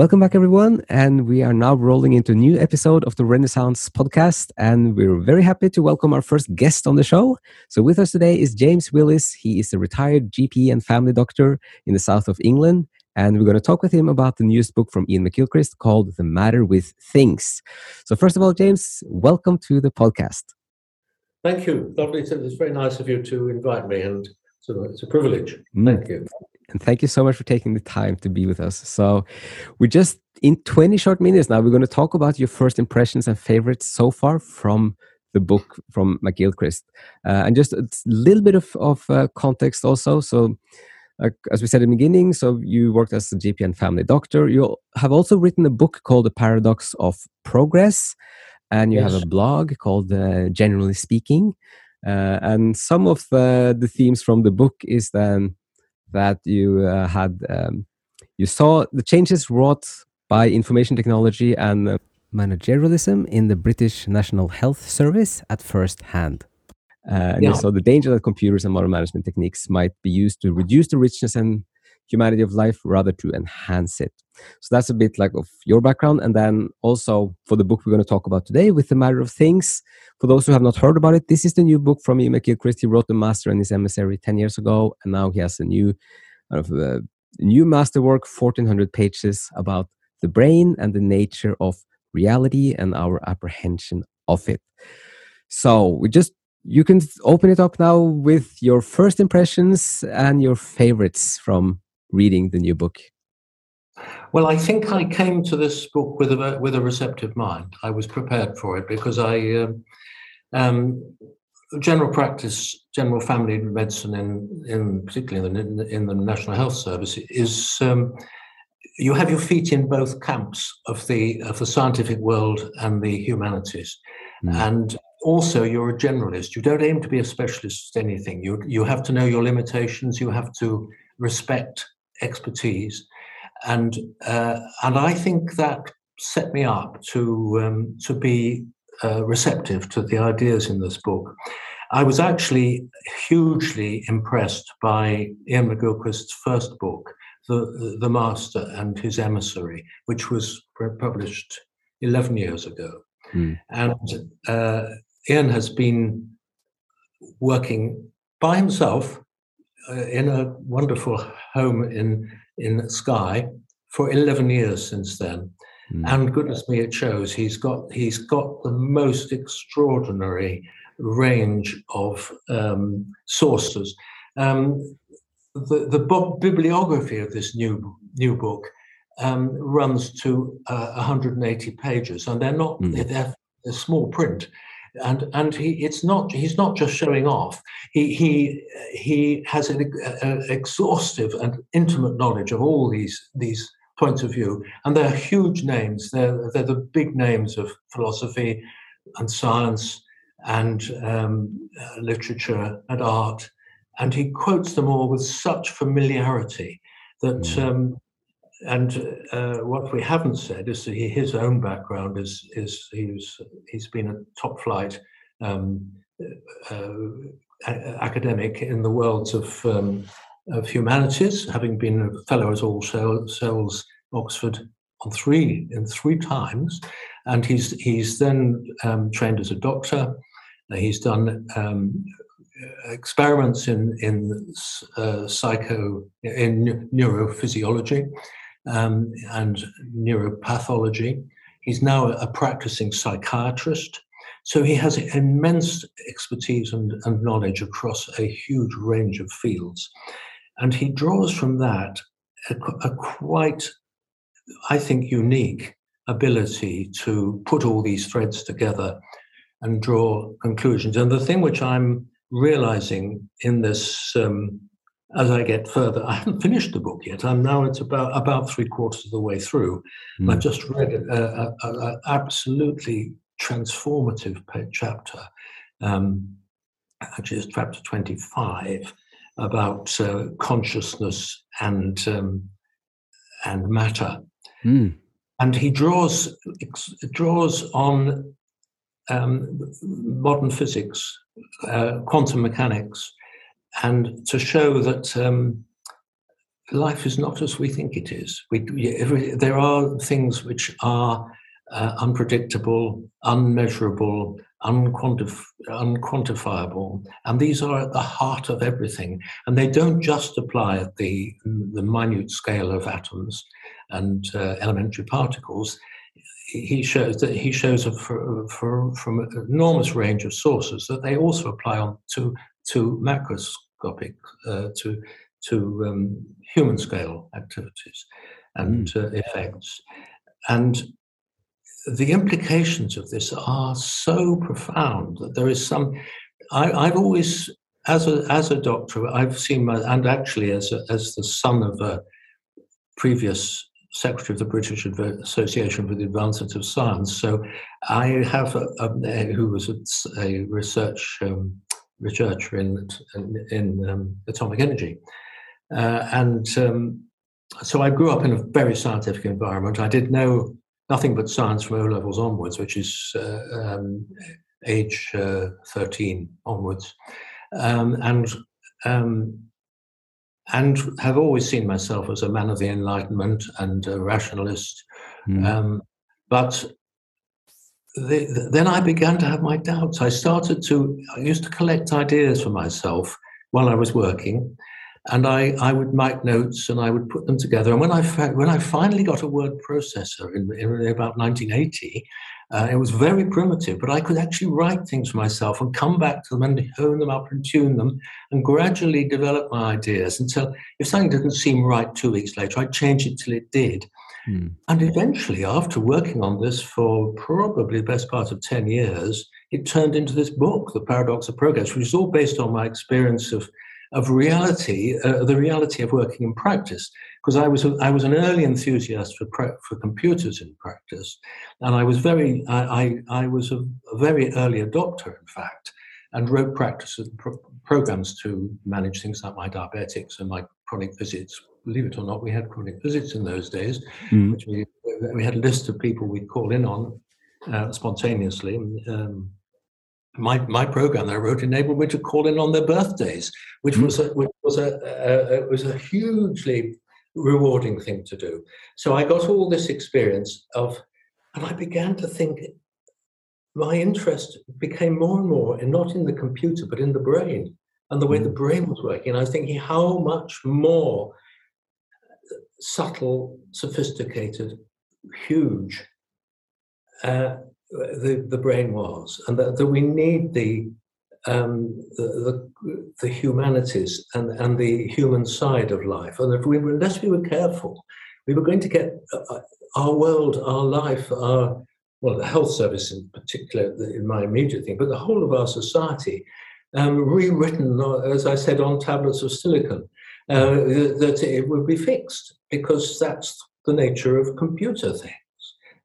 Welcome back, everyone. And we are now rolling into a new episode of the Renaissance podcast. And we're very happy to welcome our first guest on the show. So, with us today is James Willis. He is a retired GP and family doctor in the south of England. And we're going to talk with him about the newest book from Iain McGilchrist called The Matter with Things. So, first of all, James, welcome to the podcast. Thank you. Lovely. To, it's very nice of you to invite me, and so it's a privilege. Mm. Thank you. And thank you so much for taking the time to be with us. So, we just in 20 short minutes now, we're going to talk about your first impressions and favorites so far from the book from McGilchrist. Uh, and just a little bit of, of uh, context also. So, uh, as we said in the beginning, so you worked as a GP and family doctor. You have also written a book called The Paradox of Progress, and you yes. have a blog called uh, Generally Speaking. Uh, and some of the, the themes from the book is then that you uh, had um, you saw the changes wrought by information technology and uh, managerialism in the British National Health Service at first hand. Uh, and yeah. you saw the danger that computers and modern management techniques might be used to reduce the richness and humanity of life rather to enhance it. So that's a bit like of your background. And then also for the book we're going to talk about today with the matter of things. For those who have not heard about it, this is the new book from Iain McGilchrist. He wrote The Master and His Emissary 10 years ago. And now he has a new, kind of, uh, new masterwork, 1400 pages about the brain and the nature of reality and our apprehension of it. So we just you can open it up now with your first impressions and your favorites from reading the new book? Well, I think I came to this book with a with a receptive mind. I was prepared for it because I, um, um, general practice, general family medicine, in in particularly in the, in the National Health Service, is um, you have your feet in both camps of the of the scientific world and the humanities, mm. and also you're a generalist. You don't aim to be a specialist at anything. You you have to know your limitations. You have to respect expertise, and uh, and I think that set me up to um, to be uh, receptive to the ideas in this book. I was actually hugely impressed by Iain McGilchrist's first book, the the Master and His Emissary, which was published eleven years ago, mm. and uh, Iain has been working by himself uh, in a wonderful home in in Skye for 11 years since then. Mm. And goodness me, it shows he's got he's got the most extraordinary range of um, sources. Um, the the bibliography of this new new book um, runs to uh, 180 pages, and they're not mm. they're, they're small print and and he it's not he's not just showing off. He he he has an, an exhaustive and intimate knowledge of all these these points of view. And they're huge names. They're they're the big names of philosophy and science and um, uh, literature and art. And he quotes them all with such familiarity that mm. um, and uh, what we haven't said is that he, his own background is is he's he's been a top flight um, uh, academic in the worlds of um, of humanities, having been a fellow at All Souls Oxford on three in three times, and he's he's then um, trained as a doctor. He's done um, experiments in in uh, psycho in neurophysiology um, and neuropathology. He's now a practicing psychiatrist. So he has immense expertise and, and knowledge across a huge range of fields. And he draws from that a, a quite, I think, unique ability to put all these threads together and draw conclusions. And the thing which I'm realizing in this um, as I get further, I haven't finished the book yet. I'm now it's about about three quarters of the way through. Mm. I've just read an absolutely transformative chapter, um, actually it's chapter 25, about uh, consciousness and um, and matter. Mm. And he draws draws on um, modern physics, uh, quantum mechanics, and to show that um, life is not as we think it is. We, we, there are things which are uh, unpredictable, unmeasurable, unquantif- unquantifiable, and these are at the heart of everything. And they don't just apply at the, the minute scale of atoms and uh, elementary particles. He shows that he shows for, for, from an enormous range of sources that they also apply on to to macroscopic uh, to to um, human scale activities and mm. uh, effects. And the implications of this are so profound that there is some. I, have always, as a as a doctor, I've seen my and actually as a, as the son of a previous secretary of the British Association for the Advancement of Science. So I have a, a, who was a, a research um, researcher in in, um, atomic energy, uh, and um, so I grew up in a very scientific environment. I did know nothing but science from O levels onwards, which is uh, um, age uh, 13 onwards, um, and um, and have always seen myself as a man of the Enlightenment and a rationalist. Mm. but the, then I began to have my doubts. I started to, I used to collect ideas for myself while I was working and I, I would make notes and I would put them together. And when I when I finally got a word processor in, in about 1980, uh, it was very primitive, but I could actually write things for myself and come back to them and hone them up and tune them and gradually develop my ideas until if something didn't seem right two weeks later, I'd change it till it did. And eventually, after working on this for probably the best part of 10 years, it turned into this book, The Paradox of Progress, which is all based on my experience of of reality, uh, the reality of working in practice. Because I was a, I was an early enthusiast for for computers in practice, and I was very I I, I was a, a, very early adopter, in fact, and wrote practice pro- programs to manage things like my diabetics and my chronic visits. Believe it or not, we had chronic visits in those days, mm. which we we had a list of people we'd call in on uh, spontaneously. Um, my my program that I wrote enabled me to call in on their birthdays, which mm-hmm. was a, which was a, a, a, was a hugely rewarding thing to do. So I got all this experience of, and I began to think. My interest became more and more, and not in the computer, but in the brain and the way the mm. brain was working. I was thinking how much more subtle, sophisticated, huge uh, the, the brain was, and that, that we need the, um, the, the, the humanities and, and the human side of life. And if we were, unless we were careful, we were going to get uh, our world, our life, our well, the health service in particular, in my immediate thing, but the whole of our society, um, rewritten, uh, as I said, on tablets of silicon, uh, that it would be fixed because that's the nature of computer things.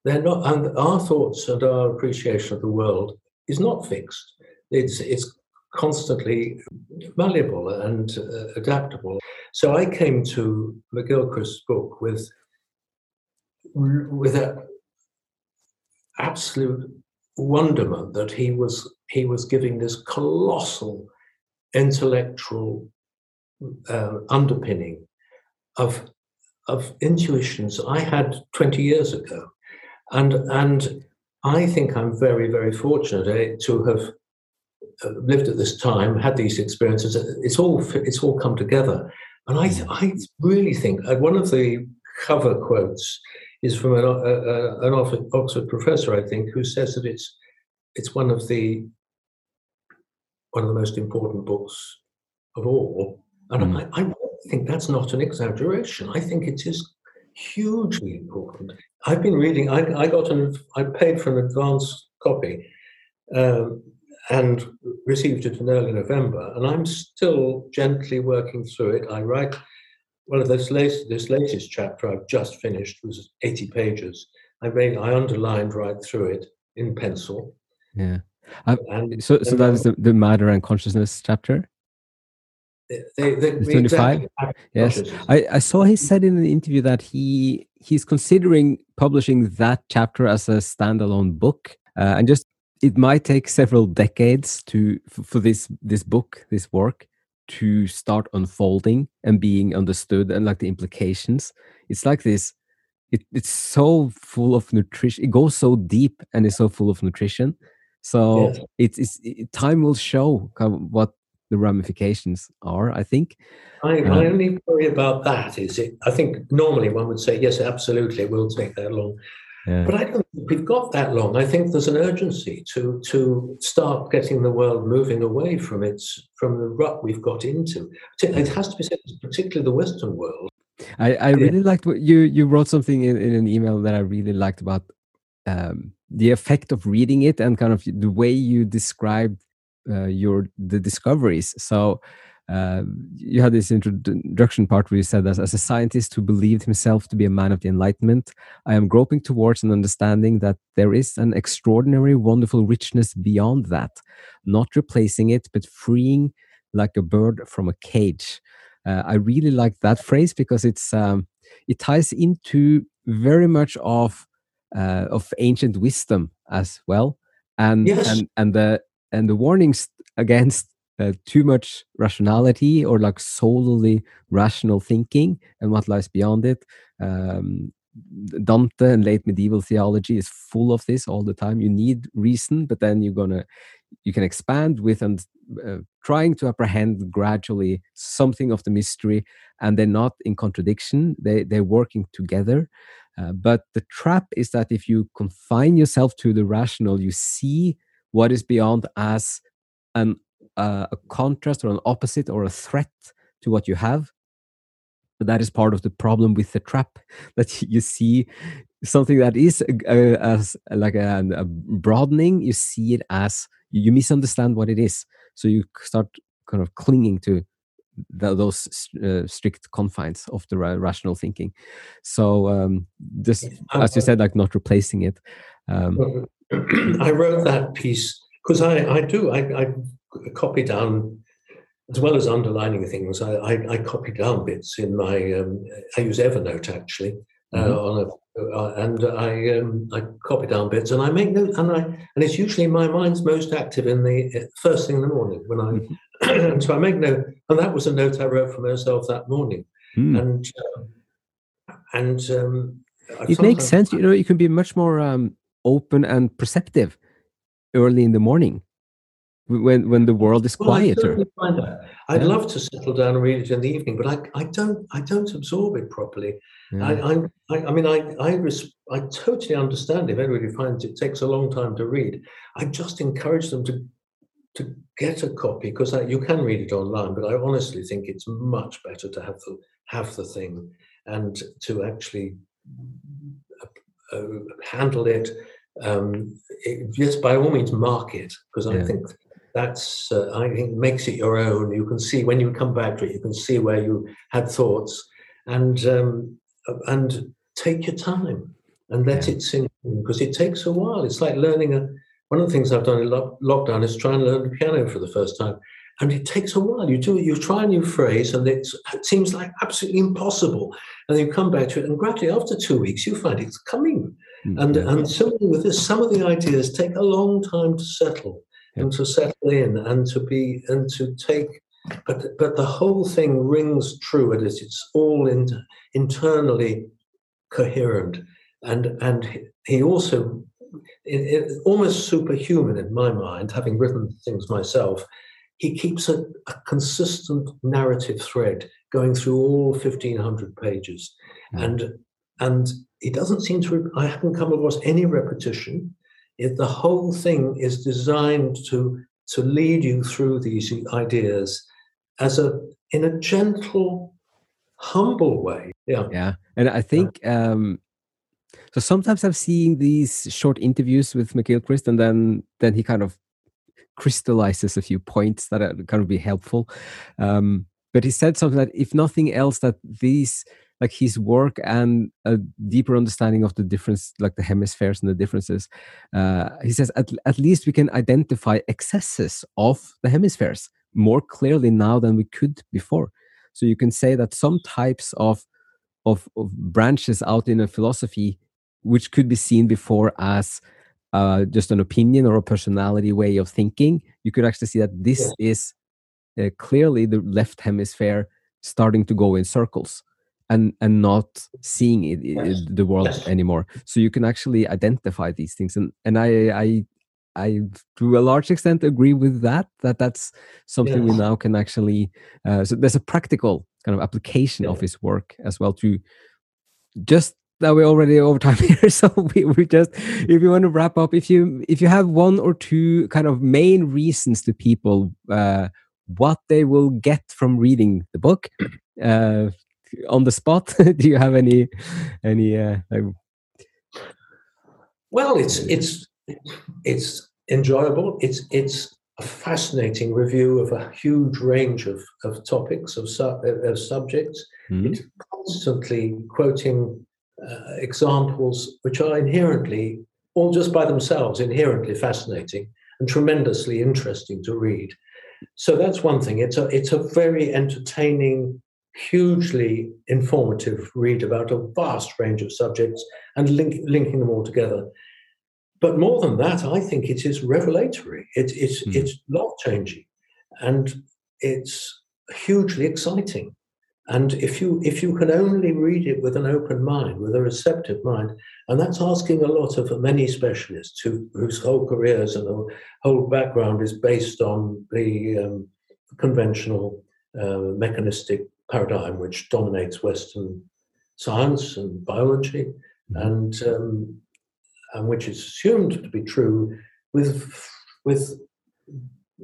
They're not, and our thoughts and our appreciation of the world is not fixed. It's it's constantly malleable and uh, adaptable. So I came to McGilchrist's book with with an absolute wonderment that he was he was giving this colossal intellectual uh, underpinning of of intuitions I had 20 years ago. And and I think I'm very very fortunate eh, to have uh, lived at this time, had these experiences. It's all it's all come together, and I I really think uh, one of the cover quotes is from an, uh, an Oxford professor, I think, who says that it's it's one of the one of the most important books of all. And mm. I, I think that's not an exaggeration. I think it is hugely important. I've been reading. I, I got an. I paid for an advance copy, um, and received it in early November, and I'm still gently working through it. I write. Well, this latest this latest chapter I've just finished was 80 pages. I made I underlined right through it in pencil. Yeah. And, so, so that is the, the matter and consciousness chapter. They, they, 25 exactly. yes I, I saw he said in an interview that he he's considering publishing that chapter as a standalone book uh, and just it might take several decades to for, for this this book this work to start unfolding and being understood and like the implications. It's like this it, it's so full of nutrition it goes so deep and it's so full of nutrition. So yes. it's, it's it, time will show kind of what the ramifications are i think. I, um, my only worry about that is it? I think normally one would say yes absolutely it will take that long yeah. But I don't think we've got that long. I think there's an urgency to to start getting the world moving away from its from the rut we've got into. It has to be said, particularly the Western world. I, I really liked what you you wrote something in, in an email that I really liked about um, the effect of reading it and kind of the way you described uh, your the discoveries. So uh, you had this introduction part where you said that as a scientist who believed himself to be a man of the Enlightenment, I am groping towards an understanding that there is an extraordinary, wonderful richness beyond that, not replacing it, but freeing like a bird from a cage. Uh, I really like that phrase because it's um, it ties into very much of uh, of ancient wisdom as well, and yes. and and the and the warnings against uh, too much rationality or like solely rational thinking and what lies beyond it. Um, Dante and late medieval theology is full of this all the time. You need reason, but then you're gonna you can expand with and uh, trying to apprehend gradually something of the mystery, and they're not in contradiction. They they're working together. Uh, but the trap is that if you confine yourself to the rational, you see what is beyond as an uh, a contrast or an opposite or a threat to what you have. But that is part of the problem with the trap that you see something that is as like a, a, broadening you see it as you misunderstand what it is. So you start kind of clinging to the, those uh, strict confines of the ra rational thinking. So um, just as you said like not replacing it um, i wrote that piece because I, I do I, I copy down, as well as underlining things, I, I, I copy down bits in my, um, I use Evernote actually. Uh, mm-hmm. on a, uh, and I um, I copy down bits and I make notes and I and it's usually my mind's most active in the uh, first thing in the morning when I mm-hmm. so I make note and that was a note I wrote for myself that morning mm. and uh, and um, it makes sense you know you can be much more um, open and perceptive early in the morning when when the world is quieter. Well, I'd yeah. love to settle down and read it in the evening, but I, I don't I don't absorb it properly. Yeah. I, I I mean I I, res, I totally understand if anybody finds it takes a long time to read. I just encourage them to to get a copy because you can read it online, but I honestly think it's much better to have the have the thing and to actually uh, uh, handle it um, it, yes, by all means, mark it because I think that's uh, I think makes it your own. You can see when you come back to it, you can see where you had thoughts, and um, and take your time and let yeah. it sink in because it takes a while. It's like learning a. One of the things I've done in lo- lockdown is try and learn the piano for the first time, and it takes a while. You do it. You try a new phrase, and it seems like absolutely impossible, and then you come back to it, and gradually after two weeks, you find it's coming. Mm-hmm. And and similarly with this, some of the ideas take a long time to settle and to settle in and to be and to take but but the whole thing rings true and it's, it's all in, internally coherent. And and he also it, it, almost superhuman in my mind having written things myself he keeps a, a consistent narrative thread going through all 1500 pages. Mm. and and he doesn't seem to i haven't come across any repetition it, the whole thing is designed to to lead you through these ideas as a in a gentle humble way. Yeah. Yeah and i think um so sometimes I'm seeing these short interviews with McGilchrist, and then then he kind of crystallizes a few points that are kind of be helpful. Um but he said something that if nothing else that these like his work and a deeper understanding of the difference like the hemispheres and the differences uh, he says at, at least we can identify excesses of the hemispheres more clearly now than we could before so you can say that some types of of, of branches out in a philosophy which could be seen before as uh, just an opinion or a personality way of thinking you could actually see that this yeah. is uh, clearly the left hemisphere starting to go in circles and and not seeing it, yes. the world yes. anymore so you can actually identify these things and and i i I, to a large extent, agree with that. That that's something yes. we now can actually. Uh, so there's a practical kind of application of his work as well to just that we're already over time here so we, we just if you want to wrap up if you if you have one or two kind of main reasons to people uh, what they will get from reading the book uh, on the spot do you have any any uh, like... well it's it's it's enjoyable it's it's a fascinating review of a huge range of, of topics of, su- of subjects mm-hmm. it's constantly quoting uh, examples which are inherently all just by themselves inherently fascinating and tremendously interesting to read so that's one thing. It's a it's a very entertaining, hugely informative read about a vast range of subjects and link, linking them all together. But more than that, I think it is revelatory. It, it's mm. it's life changing, and it's hugely exciting. And if you if you can only read it with an open mind, with a receptive mind, and that's asking a lot of many specialists who, whose whole careers and whole background is based on the um, conventional uh, mechanistic paradigm which dominates Western science and biology, mm-hmm. and um, and which is assumed to be true with with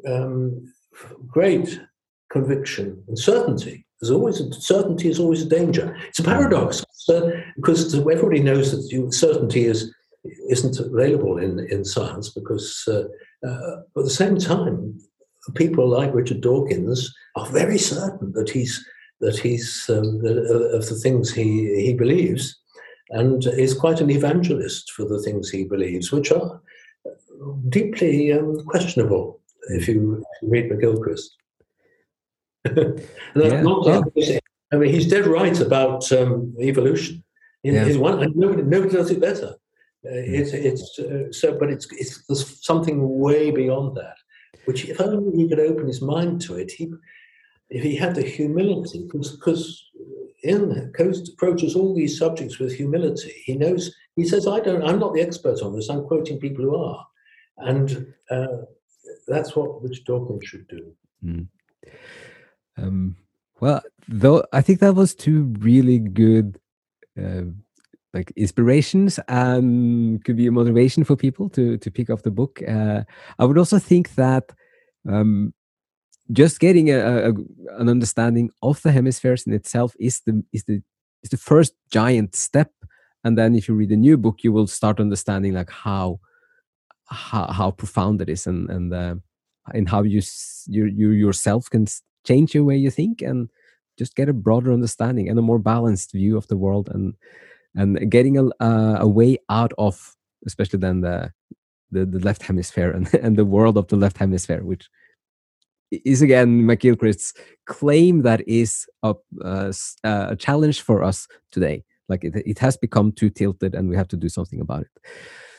um, great conviction and certainty. There's always a, certainty is always a danger. It's a paradox because everybody knows that you, certainty is isn't available in in science because uh, uh, at the same time people like Richard Dawkins are very certain that he's that he's um, of the things he he believes and is quite an evangelist for the things he believes, which are deeply um, questionable if you read McGilchrist. yeah. not. I mean, he's dead right about um, evolution. In yeah. his one, nobody, nobody does it better. Uh, hmm. it's it's uh, so, but it's it's there's something way beyond that. Which, if only he could open his mind to it, he he had the humility, because in approaches all these subjects with humility. He knows. He says, "I don't. I'm not the expert on this. I'm quoting people who are," and uh, that's what Richard Dawkins should do. Mm. Um, well, though I think that was two really good, uh, like inspirations and could be a motivation for people to to pick up the book. Uh, I would also think that um, just getting a, a, an understanding of the hemispheres in itself is the is the is the first giant step. And then if you read a new book, you will start understanding like how how, how profound it is and and uh, and how you you you yourself can change your way you think and just get a broader understanding and a more balanced view of the world and and getting a, uh, a way out of especially then the, the the left hemisphere and, and the world of the left hemisphere which is again McGilchrist's claim that is a, uh, a challenge for us today like it, it has become too tilted and we have to do something about it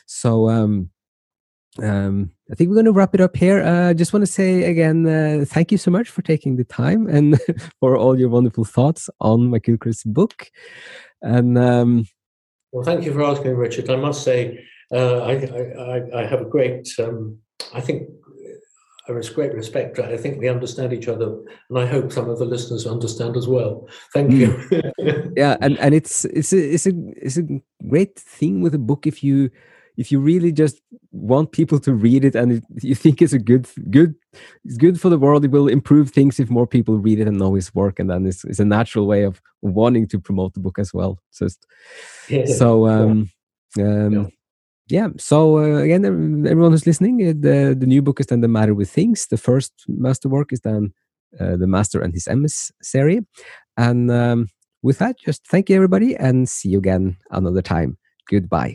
so um um, I think we're going to wrap it up here. I uh, just want to say again, uh, thank you so much for taking the time and for all your wonderful thoughts on McGilchrist's book. And um, well, thank you for asking, Richard. I must say, uh, I, I, I, have a great, um, I think, I great respect. I think we understand each other, and I hope some of the listeners understand as well. Thank you. Mm. yeah, and and it's it's a it's a it's a great thing with a book if you if you really just want people to read it and it, you think it's a good good it's good for the world it will improve things if more people read it and know his work and then it's, it's a natural way of wanting to promote the book as well so yeah. so um yeah. um yeah. Yeah. so uh, again everyone who's listening uh, the the new book is then the matter with things. The first masterwork is then uh, the master and his emissary and um, with that just thank you everybody and see you again another time. Goodbye